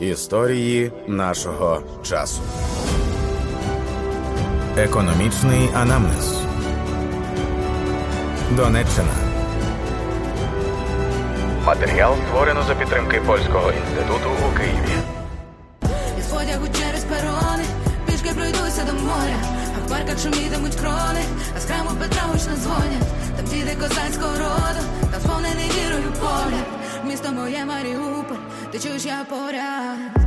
Історії нашого часу. Економічний анамнез. Донеччина. Матеріал створено за підтримки Польського інституту у Києві. Із потягу через перони, пішки пройдуся до моря, а в парках шумітимуть крони, а з храму Петра гучно дзвонять, там діти козацького роду, там сповнений вірою погляд. Місто моє Маріуполь, ти чуєш я поряд.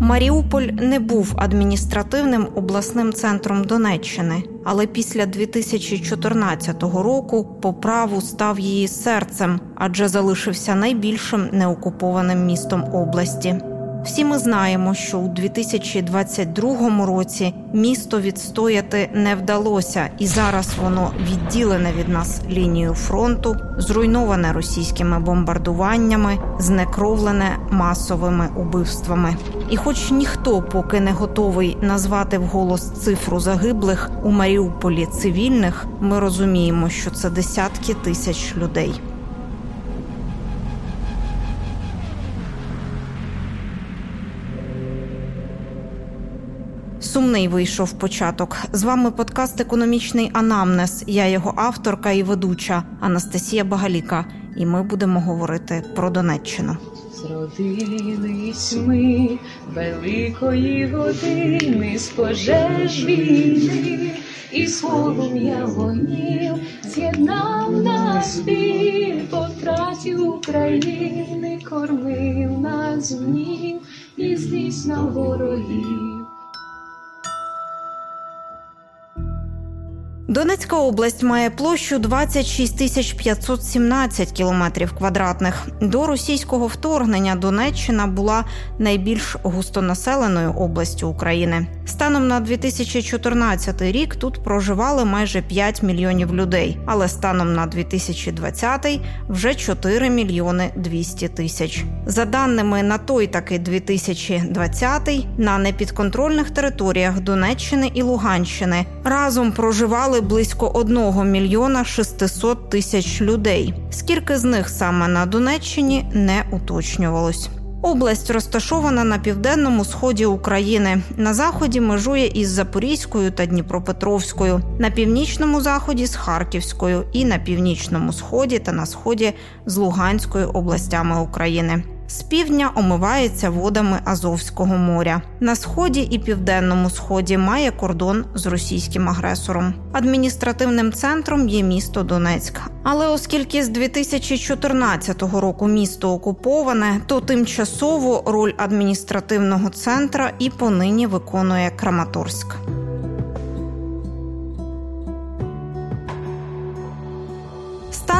Маріуполь не був адміністративним обласним центром Донеччини, але після 2014 року по праву став її серцем, адже залишився найбільшим неокупованим містом області. Всі ми знаємо, що у 2022 році місто відстояти не вдалося, і зараз воно відділене від нас лінією фронту, зруйноване російськими бомбардуваннями, знекровлене масовими убивствами. І, хоч ніхто поки не готовий назвати вголос цифру загиблих у Маріуполі цивільних, ми розуміємо, що це десятки тисяч людей. Сумний вийшов початок. З вами подкаст Економічний анамнез. Я його авторка і ведуча Анастасія Багаліка. І ми будемо говорити про Донеччину. Зродились ми великої години з пожеж війни і полум'я вогнів з'єднав нас біль по втраті України, кормив нас гнів і здійснав ворогів. Донецька область має площу 26 тисяч 517 кілометрів квадратних. До російського вторгнення Донеччина була найбільш густонаселеною областю України. Станом на 2014 рік тут проживали майже 5 мільйонів людей, але станом на 2020 вже 4 мільйони 200 тисяч. За даними на той таки 2020, на непідконтрольних територіях Донеччини і Луганщини разом проживали близько 1 мільйона 600 тисяч людей. Скільки з них саме на Донеччині не уточнювалось. Область розташована на південному сході України. На заході межує із Запорізькою та Дніпропетровською, на північному заході з Харківською і на північному сході та на сході з Луганською областями України. З півдня омивається водами Азовського моря. На сході і південному сході має кордон з російським агресором. Адміністративним центром є місто Донецьк. Але оскільки з 2014 року місто окуповане, то тимчасово роль адміністративного центра і понині виконує Краматорськ.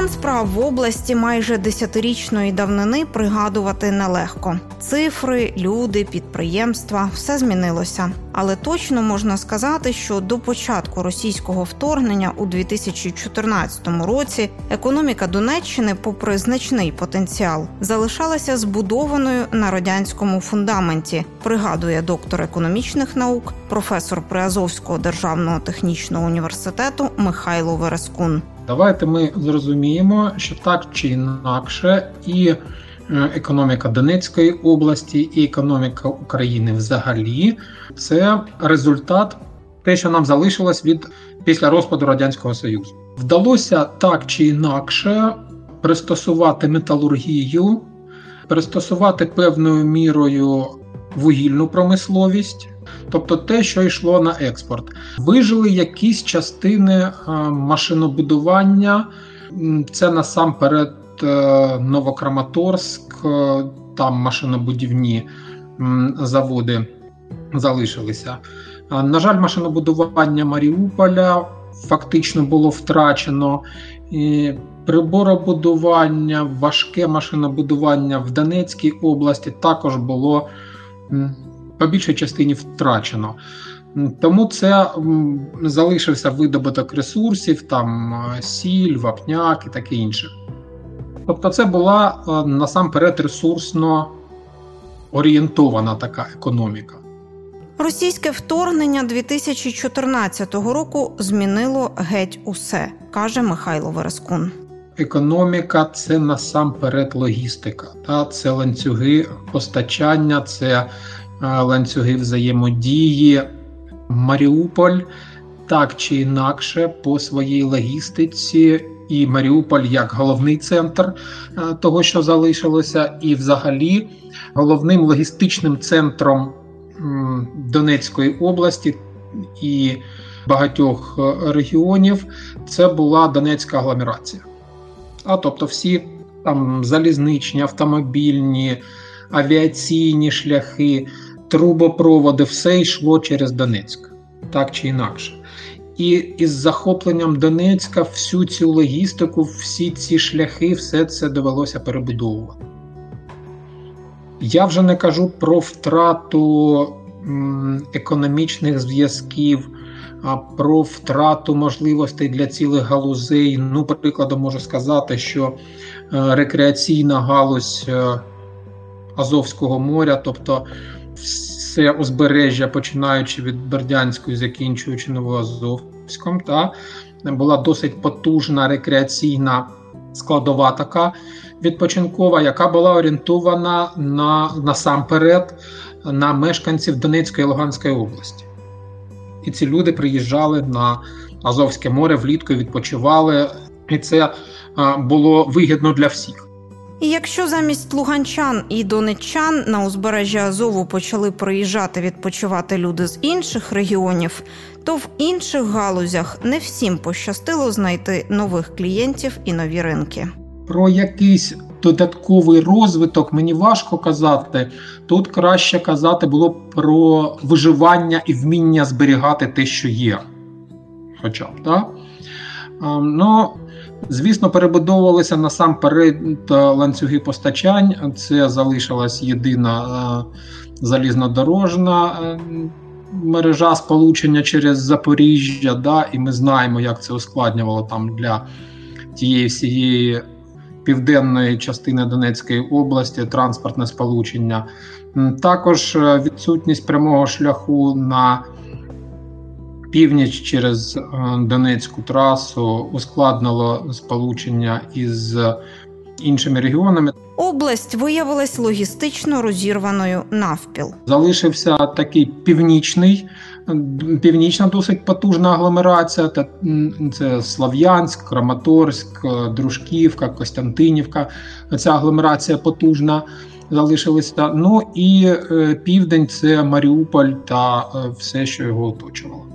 Стан справ в області майже десятирічної давнини пригадувати нелегко. Цифри, люди, підприємства все змінилося. Але точно можна сказати, що до початку російського вторгнення у 2014 році економіка Донеччини, попри значний потенціал, залишалася збудованою на радянському фундаменті. Пригадує доктор економічних наук, професор Приазовського державного технічного університету Михайло Верескун. Давайте ми зрозуміємо, що так чи інакше, і е, економіка Донецької області, і економіка України взагалі це результат те, що нам залишилось від після розпаду радянського союзу. Вдалося так чи інакше пристосувати металургію, пристосувати певною мірою вугільну промисловість тобто те, що йшло на експорт. Вижили якісь частини е, машинобудування, це насамперед е, Новокраматорськ, е, там машинобудівні заводи залишилися. На жаль, машинобудування Маріуполя фактично було втрачено. І Приборобудування, важке машинобудування в Донецькій області також було по більшій частині втрачено. Тому це залишився видобуток ресурсів, там сіль, вапняк і таке інше. Тобто, це була насамперед ресурсно орієнтована така економіка. Російське вторгнення 2014 року змінило геть усе, каже Михайло Верескун. Економіка це насамперед логістика, та це ланцюги постачання, це е, ланцюги взаємодії. Маріуполь так чи інакше по своїй логістиці, і Маріуполь як головний центр е, того, що залишилося, і взагалі головним логістичним центром Донецької області і багатьох е, регіонів це була Донецька агломерація. А тобто, всі там залізничні, автомобільні, авіаційні шляхи, трубопроводи, все йшло через Донецьк, так чи інакше. І із захопленням Донецька всю цю логістику, всі ці шляхи, все це довелося перебудовувати. Я вже не кажу про втрату економічних зв'язків, про втрату можливостей для цілих галузей. Ну, прикладом можу сказати, що е, рекреаційна галузь е, Азовського моря, тобто все узбережжя, починаючи від Бердянської, закінчуючи Новоазовськом, та була досить потужна рекреаційна складова така відпочинкова, яка була орієнтована на насамперед на мешканців Донецької і Луганської області. І ці люди приїжджали на Азовське море влітку, відпочивали, і це було вигідно для всіх. І якщо замість луганчан і донеччан на узбережжя Азову почали приїжджати відпочивати люди з інших регіонів, то в інших галузях не всім пощастило знайти нових клієнтів і нові ринки. Про якийсь додатковий розвиток мені важко казати. Тут краще казати було про виживання і вміння зберігати те, що є. Хоча б, так? Ну, Звісно, перебудовувалися насамперед ланцюги постачань. Це залишилась єдина залізнодорожна мережа сполучення через Запоріжжя. да, І ми знаємо, як це ускладнювало там для тієї всієї південної частини Донецької області транспортне сполучення. Також е, відсутність прямого шляху на північ через е, Донецьку трасу ускладнило сполучення із іншими регіонами. Область виявилась логістично розірваною навпіл. Залишився такий північний, північна досить потужна агломерація. Це Слав'янськ, Краматорськ, Дружківка, Костянтинівка. Ця агломерація потужна. Залишилися. Ну і е, південь це Маріуполь та е, все, що його оточувало.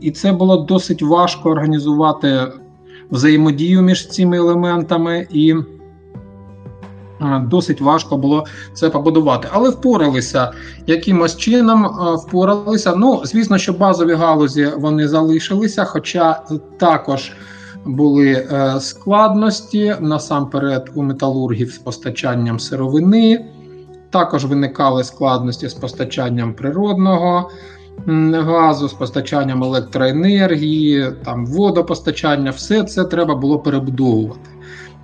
І це було досить важко організувати взаємодію між цими елементами і. Е, досить важко було це побудувати, але впоралися якимось чином. Е, впоралися. Ну, звісно, що базові галузі вони залишилися, хоча також були е, складності насамперед у металургів з постачанням сировини, також виникали складності з постачанням природного газу, з постачанням електроенергії, там водопостачання, все це треба було перебудовувати.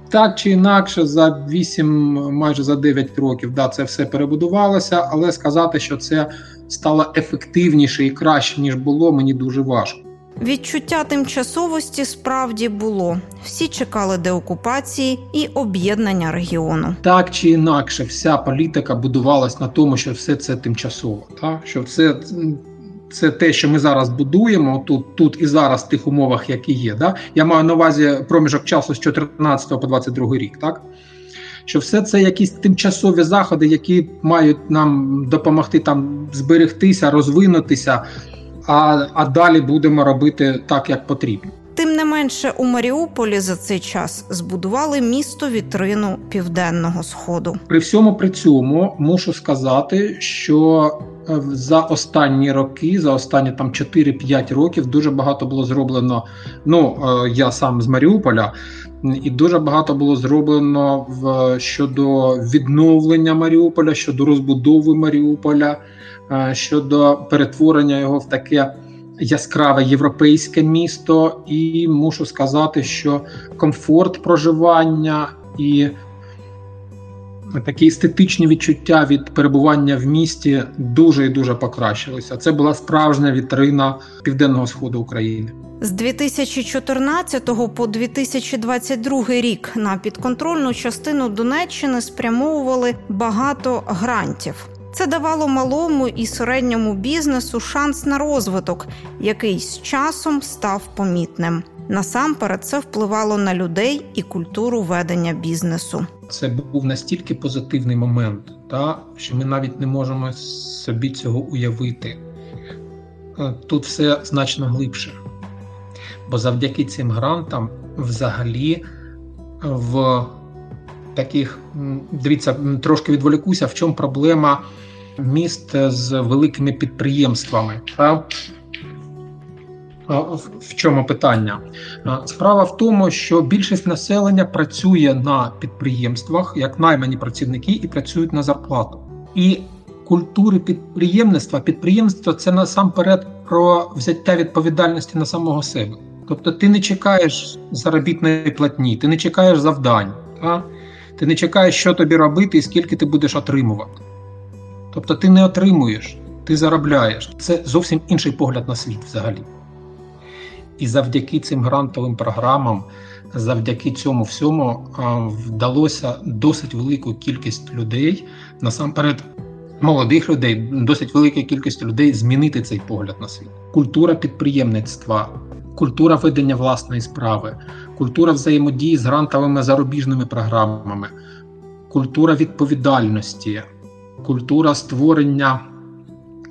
Так чи інакше, за 8, майже за 9 років, да, це все перебудувалося, але сказати, що це стало ефективніше і краще ніж було, мені дуже важко. Відчуття тимчасовості справді було. Всі чекали деокупації і об'єднання регіону. Так чи інакше, вся політика будувалась на тому, що все це тимчасово, так? що все це те, що ми зараз будуємо тут тут і зараз в тих умовах, які є. Да? Я маю на увазі проміжок часу з 14 по 22 рік, так? Що все це якісь тимчасові заходи, які мають нам допомогти там зберегтися, розвинутися, а, а далі будемо робити так, як потрібно. Тим не менше, у Маріуполі за цей час збудували місто вітрину південного сходу. При всьому при цьому мушу сказати, що за останні роки, за останні там 4-5 років, дуже багато було зроблено. Ну е, я сам з Маріуполя, і дуже багато було зроблено в щодо відновлення Маріуполя, щодо розбудови Маріуполя, е, щодо перетворення його в таке яскраве європейське місто, і мушу сказати, що комфорт проживання і такі естетичні відчуття від перебування в місті дуже і дуже покращилися. Це була справжня вітрина південного сходу України. З 2014 по 2022 рік на підконтрольну частину Донеччини спрямовували багато грантів. Це давало малому і середньому бізнесу шанс на розвиток, який з часом став помітним. Насамперед, це впливало на людей і культуру ведення бізнесу. Це був настільки позитивний момент, та, що ми навіть не можемо собі цього уявити. Е, тут все значно глибше. Бо завдяки цим грантам, взагалі, в таких, дивіться, трошки відволікуся, в чому проблема міст з великими підприємствами. Та? В чому питання? Справа в тому, що більшість населення працює на підприємствах як наймані працівники і працюють на зарплату. І культури підприємництва, підприємство це насамперед про взяття відповідальності на самого себе. Тобто ти не чекаєш заробітної платні, ти не чекаєш завдань, та? ти не чекаєш, що тобі робити і скільки ти будеш отримувати. Тобто ти не отримуєш, ти заробляєш. Це зовсім інший погляд на світ взагалі. І завдяки цим грантовим програмам, завдяки цьому всьому вдалося досить велику кількість людей, насамперед молодих людей, досить велика кількість людей змінити цей погляд на світ. Культура підприємництва, культура ведення власної справи, культура взаємодії з грантовими зарубіжними програмами, культура відповідальності, культура створення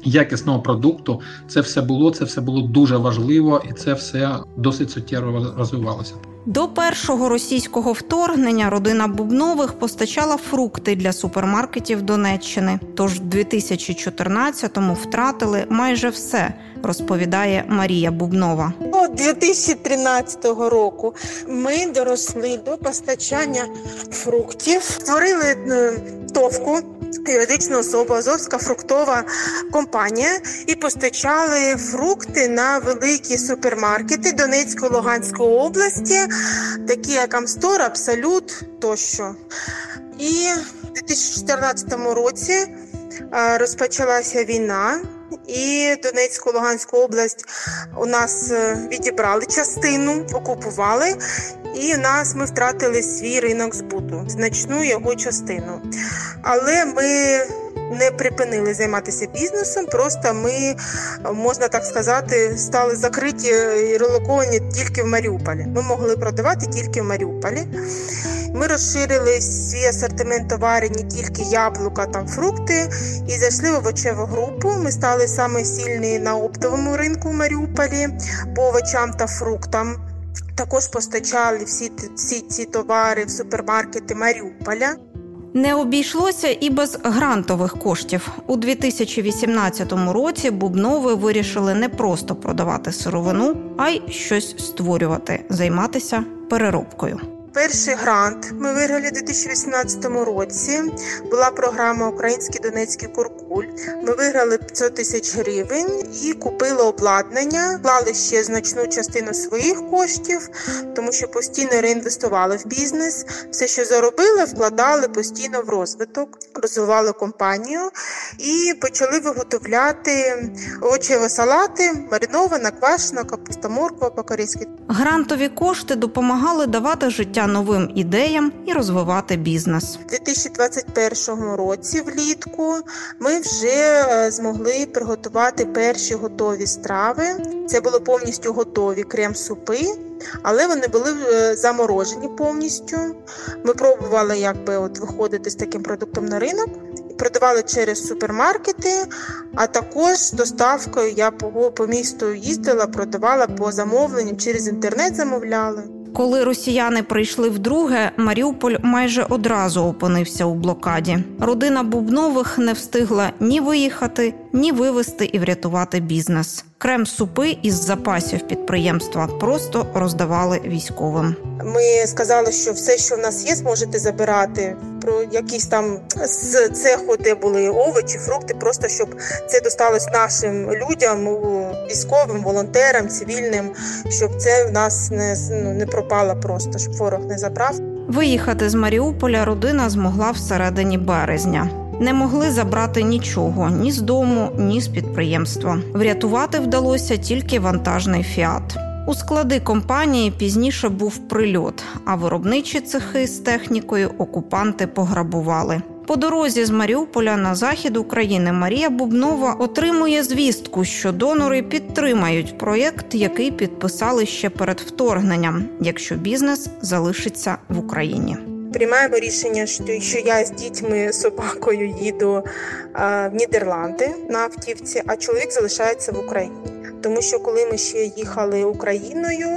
якісного продукту. Це все було, це все було дуже важливо, і це все досить суттєво розвивалося. До першого російського вторгнення родина Бубнових постачала фрукти для супермаркетів Донеччини. Тож в 2014-му втратили майже все, розповідає Марія Бубнова. О 2013 року ми доросли до постачання фруктів, створили е, товку юридичну особа, Азовська фруктова компанія і постачали фрукти на великі супермаркети Донецької Луганської області, такі як Амстор, Абсолют тощо. І в 2014 році розпочалася війна. І Донецьку Луганську область у нас е, відібрали частину, окупували, і в нас ми втратили свій ринок збуту, значну його частину. Але ми не припинили займатися бізнесом, просто ми, можна так сказати, стали закриті і релоковані тільки в Маріуполі. Ми могли продавати тільки в Маріуполі. Ми розширили свій асортимент товарів не тільки яблука та фрукти, і зайшли в овочеву групу. Ми стали саме сильні на оптовому ринку в Маріуполі по овочам та фруктам. Також постачали всі, всі ці товари в супермаркети Маріуполя. Не обійшлося і без грантових коштів у 2018 році. Бубнови вирішили не просто продавати сировину, а й щось створювати, займатися переробкою. Перший грант ми виграли у 2018 році. Була програма Український Донецький Куркуль. Ми виграли 500 тисяч гривень і купили обладнання, клали ще значну частину своїх коштів, тому що постійно реінвестували в бізнес. Все, що заробили, вкладали постійно в розвиток, розвивали компанію і почали виготовляти овочеві салати, маринована, квашена, капуста, морква по-корейськи. Грантові кошти допомагали давати життя життя новим ідеям і розвивати бізнес. У 2021 році влітку ми вже е, змогли приготувати перші готові страви. Це були повністю готові крем-супи, але вони були е, заморожені повністю. Ми пробували якби от виходити з таким продуктом на ринок. Продавали через супермаркети, а також доставкою я по, по місту їздила, продавала по замовленням через інтернет замовляли. Коли росіяни прийшли вдруге, Маріуполь майже одразу опинився у блокаді. Родина Бубнових не встигла ні виїхати, ні вивезти і врятувати бізнес. Крем супи із запасів підприємства просто роздавали військовим. Ми сказали, що все, що в нас є, зможете забирати про якісь там з цеху, де були овочі, фрукти, просто щоб це досталось нашим людям, військовим, волонтерам, цивільним, щоб це в нас не ну, не пропало просто, щоб ворог не забрав. Виїхати з Маріуполя родина змогла всередині березня. Не могли забрати нічого ні з дому, ні з підприємства. Врятувати вдалося тільки вантажний фіат. У склади компанії пізніше був прильот, а виробничі цехи з технікою окупанти пограбували. По дорозі з Маріуполя на захід України Марія Бубнова отримує звістку, що донори підтримають проєкт, який підписали ще перед вторгненням, якщо бізнес залишиться в Україні. Приймаємо рішення, що я з дітьми собакою їду в Нідерланди на автівці, а чоловік залишається в Україні. Тому що коли ми ще їхали Україною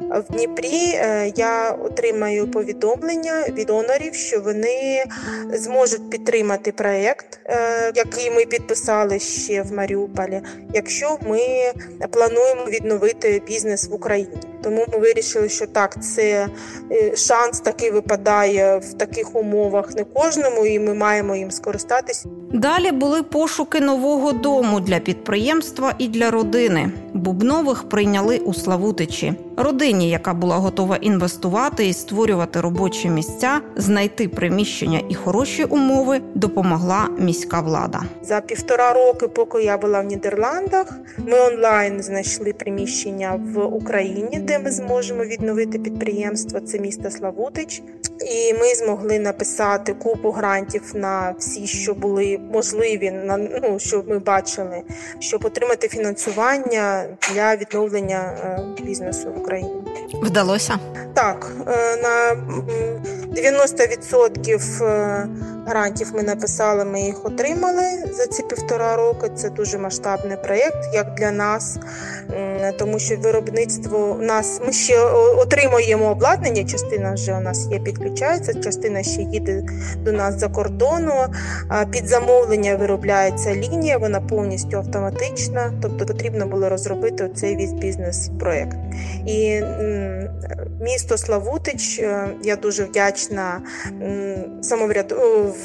в Дніпрі, е, я отримаю повідомлення від донорів, що вони зможуть підтримати проєкт, е, який ми підписали ще в Маріуполі, якщо ми плануємо відновити бізнес в Україні. Тому ми вирішили, що так, це е, шанс такий випадає в таких умовах не кожному, і ми маємо їм скористатися. Далі були пошуки нового дому для підприємства і для родини. Бубнових прийняли у Славутичі. Родині, яка була готова інвестувати і створювати робочі місця, знайти приміщення і хороші умови, допомогла міська влада. За півтора роки, поки я була в Нідерландах, ми онлайн знайшли приміщення в Україні, де ми зможемо відновити підприємство. Це місто Славутич, і ми змогли написати купу грантів на всі, що були можливі, на ну що ми бачили, щоб отримати фінансування для відновлення е, бізнесу в Україні. Вдалося так е, на 90% е, грантів ми написали, ми їх отримали за ці півтора роки. Це дуже масштабний проєкт, як для нас, тому що виробництво у нас ми ще отримуємо обладнання. Частина вже у нас є, підключається, частина ще їде до нас за кордону. Під замовлення виробляється лінія, вона повністю автоматична, тобто потрібно було розробити цей весь бізнес-проєкт. І місто Славутич, е, я дуже вдячна самовряду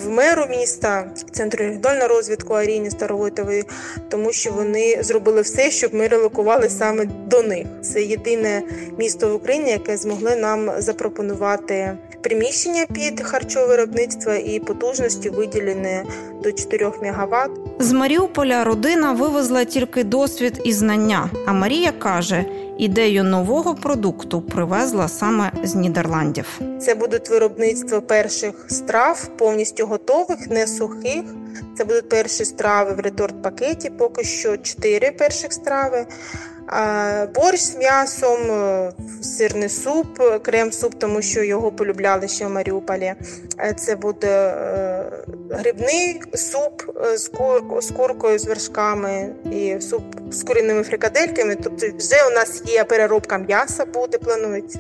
в меру міста, центру регіонального розвитку Аріні Старовойтової, тому що вони зробили все, щоб ми релокували саме до них. Це єдине місто в Україні, яке змогли нам запропонувати приміщення під харчове виробництво і потужності виділені до 4 МВт. З Маріуполя родина вивезла тільки досвід і знання. А Марія каже, ідею нового продукту привезла саме з Нідерландів. Це будуть виробництво перших страв, повністю готових, не сухих. Це будуть перші страви в реторт пакеті. Поки що чотири перших страви. Борщ з м'ясом, е, сирний суп, крем-суп, тому що його полюбляли ще в Маріуполі. Е, це буде е, грибний суп з кур, з куркою, з вершками і суп з курінними фрикадельками. Тобто, вже у нас є переробка м'яса, буде планується.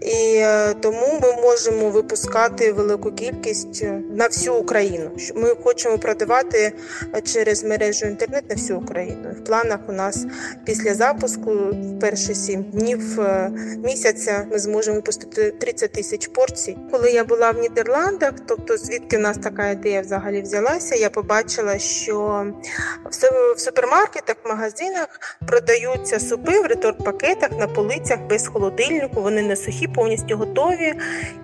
І е, тому ми можемо випускати велику кількість е, на всю Україну. Ми хочемо продавати е, через мережу інтернет на всю Україну. В планах у нас після запуску в перші сім днів місяця ми зможемо випустити 30 тисяч порцій. Коли я була в Нідерландах, тобто звідки в нас така ідея взагалі взялася, я побачила, що в супермаркетах, в магазинах продаються супи в реторт-пакетах на полицях без холодильнику. Вони не сухі повністю готові.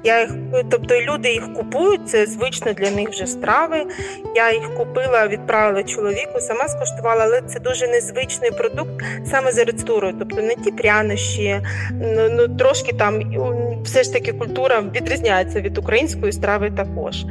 Я їх, Тобто люди їх купують, це звично для них вже страви. Я їх купила, відправила чоловіку, сама скуштувала, але це дуже незвичний продукт саме за рецептурою. Тобто не ті прянощі, ну, ну трошки там все ж таки культура відрізняється від української страви також.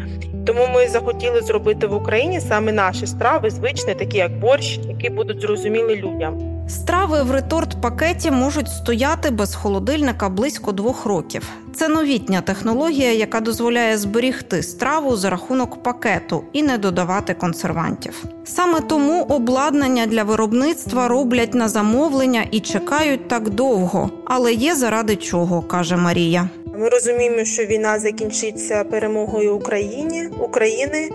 Тому ми захотіли зробити в Україні саме наші страви, звичні, такі як борщ, які будуть зрозумілі людям. Страви в реторт пакеті можуть стояти без холодильника близько двох років. Це новітня технологія, яка дозволяє зберігти страву за рахунок пакету і не додавати консервантів. Саме тому обладнання для виробництва роблять на замовлення і чекають так довго, але є заради чого, каже Марія. Ми розуміємо, що війна закінчиться перемогою Україні України,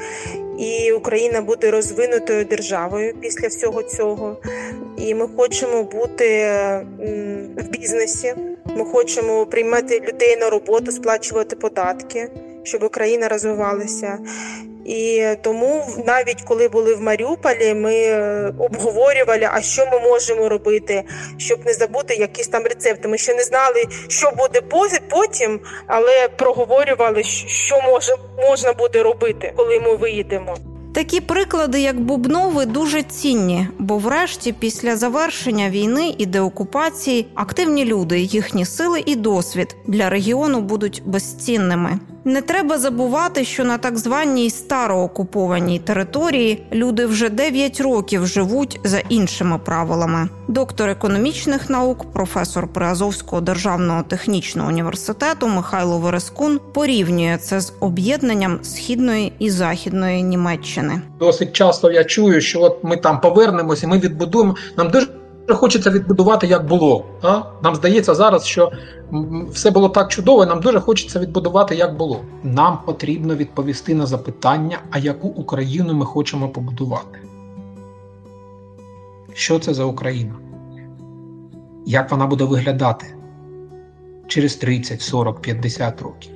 і Україна буде розвинутою державою після всього цього. І ми хочемо бути в бізнесі. Ми хочемо приймати людей на роботу, сплачувати податки, щоб Україна розвивалася. І тому навіть коли були в Маріуполі, ми е, обговорювали, а що ми можемо робити, щоб не забути якісь там рецепти. Ми ще не знали, що буде потім, але проговорювали, що може можна буде робити, коли ми виїдемо. Такі приклади, як Бубнови, дуже цінні, бо, врешті, після завершення війни і деокупації активні люди, їхні сили і досвід для регіону будуть безцінними. Не треба забувати, що на так званій староокупованій території люди вже 9 років живуть за іншими правилами. Доктор економічних наук, професор Приазовського державного технічного університету Михайло Верескун порівнює це з об'єднанням східної і західної Німеччини. Досить часто я чую, що от ми там повернемося, ми відбудуємо. Нам дуже хочеться відбудувати, як було. А? Нам здається зараз, що все було так чудово, і нам дуже хочеться відбудувати, як було. Нам потрібно відповісти на запитання, а яку Україну ми хочемо побудувати. Що це за Україна? Як вона буде виглядати через 30, 40, 50 років?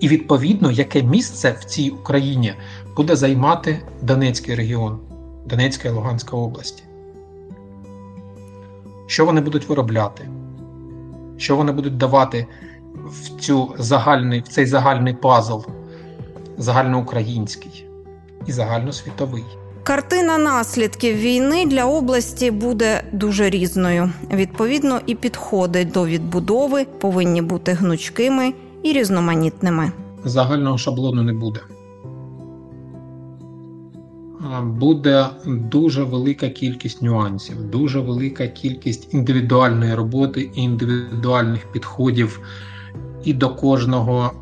І відповідно, яке місце в цій Україні буде займати Донецький регіон, Донецька і Луганська області? Що вони будуть виробляти, що вони будуть давати в цю загальний, в цей загальний пазл, загальноукраїнський і загальносвітовий. Картина наслідків війни для області буде дуже різною. Відповідно, і підходи до відбудови повинні бути гнучкими і різноманітними. Загального шаблону не буде буде дуже велика кількість нюансів, дуже велика кількість індивідуальної роботи і індивідуальних підходів і до кожного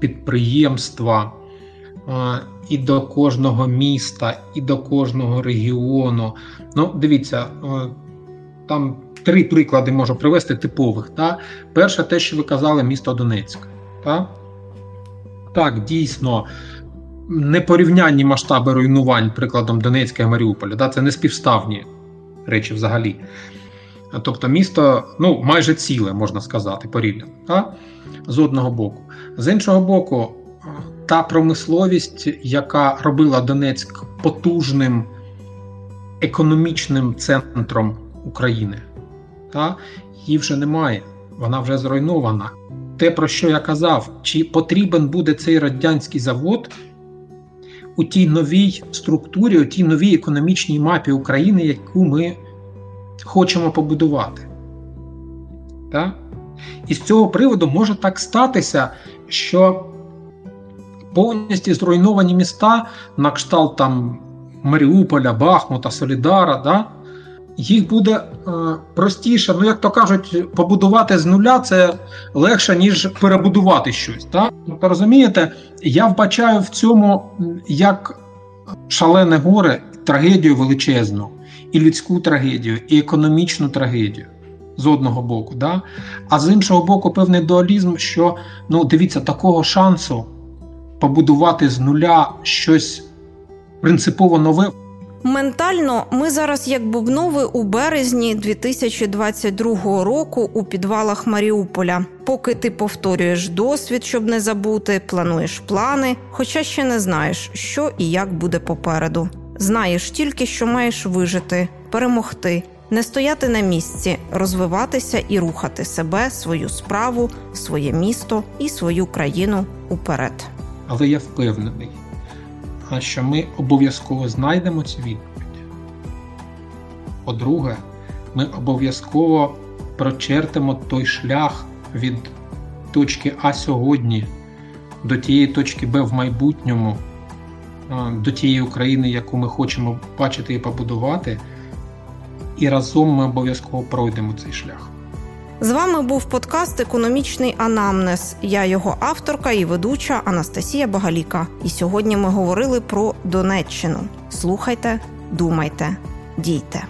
підприємства, і до кожного міста, і до кожного регіону. Ну, дивіться, там три приклади можу привести типових. Та? Перше, те, що ви казали, місто Донецьк. Та? Так, дійсно непорівнянні масштаби руйнувань, прикладом Донецька і Маріуполя. Да? Це не співставні речі взагалі. Тобто місто ну, майже ціле, можна сказати, порівняно. Да? З одного боку. З іншого боку, та промисловість, яка робила Донецьк потужним економічним центром України, та, її вже немає, вона вже зруйнована. Те, про що я казав, чи потрібен буде цей радянський завод, у тій новій структурі, у тій новій економічній мапі України, яку ми хочемо побудувати. Так? І з цього приводу може так статися, що повністю зруйновані міста на кшталт там Маріуполя, Бахмута, Солідара, да? Їх буде е, простіше, ну як то кажуть, побудувати з нуля це легше, ніж перебудувати щось. Так? Тобто, розумієте, я вбачаю в цьому як шалене горе, трагедію величезну, і людську трагедію, і економічну трагедію. З одного боку, да? а з іншого боку, певний дуалізм, що ну дивіться, такого шансу побудувати з нуля щось принципово нове. Ментально ми зараз як бубнови у березні 2022 року у підвалах Маріуполя. Поки ти повторюєш досвід, щоб не забути, плануєш плани, хоча ще не знаєш, що і як буде попереду. Знаєш тільки, що маєш вижити, перемогти, не стояти на місці, розвиватися і рухати себе, свою справу, своє місто і свою країну уперед. Але я впевнений що ми обов'язково знайдемо цю відповідь. По-друге, ми обов'язково прочертимо той шлях від точки А сьогодні до тієї точки Б в майбутньому, до тієї України, яку ми хочемо бачити і побудувати. І разом ми обов'язково пройдемо цей шлях. З вами був подкаст Економічний анамнез. Я його авторка і ведуча Анастасія Багаліка. І сьогодні ми говорили про Донеччину. Слухайте, думайте, дійте.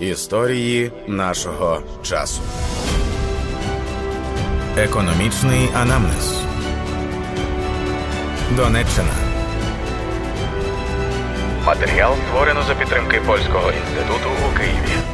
Історії нашого часу. Економічний анамнез. Донеччина. Матеріал створено за підтримки Польського інституту у Києві.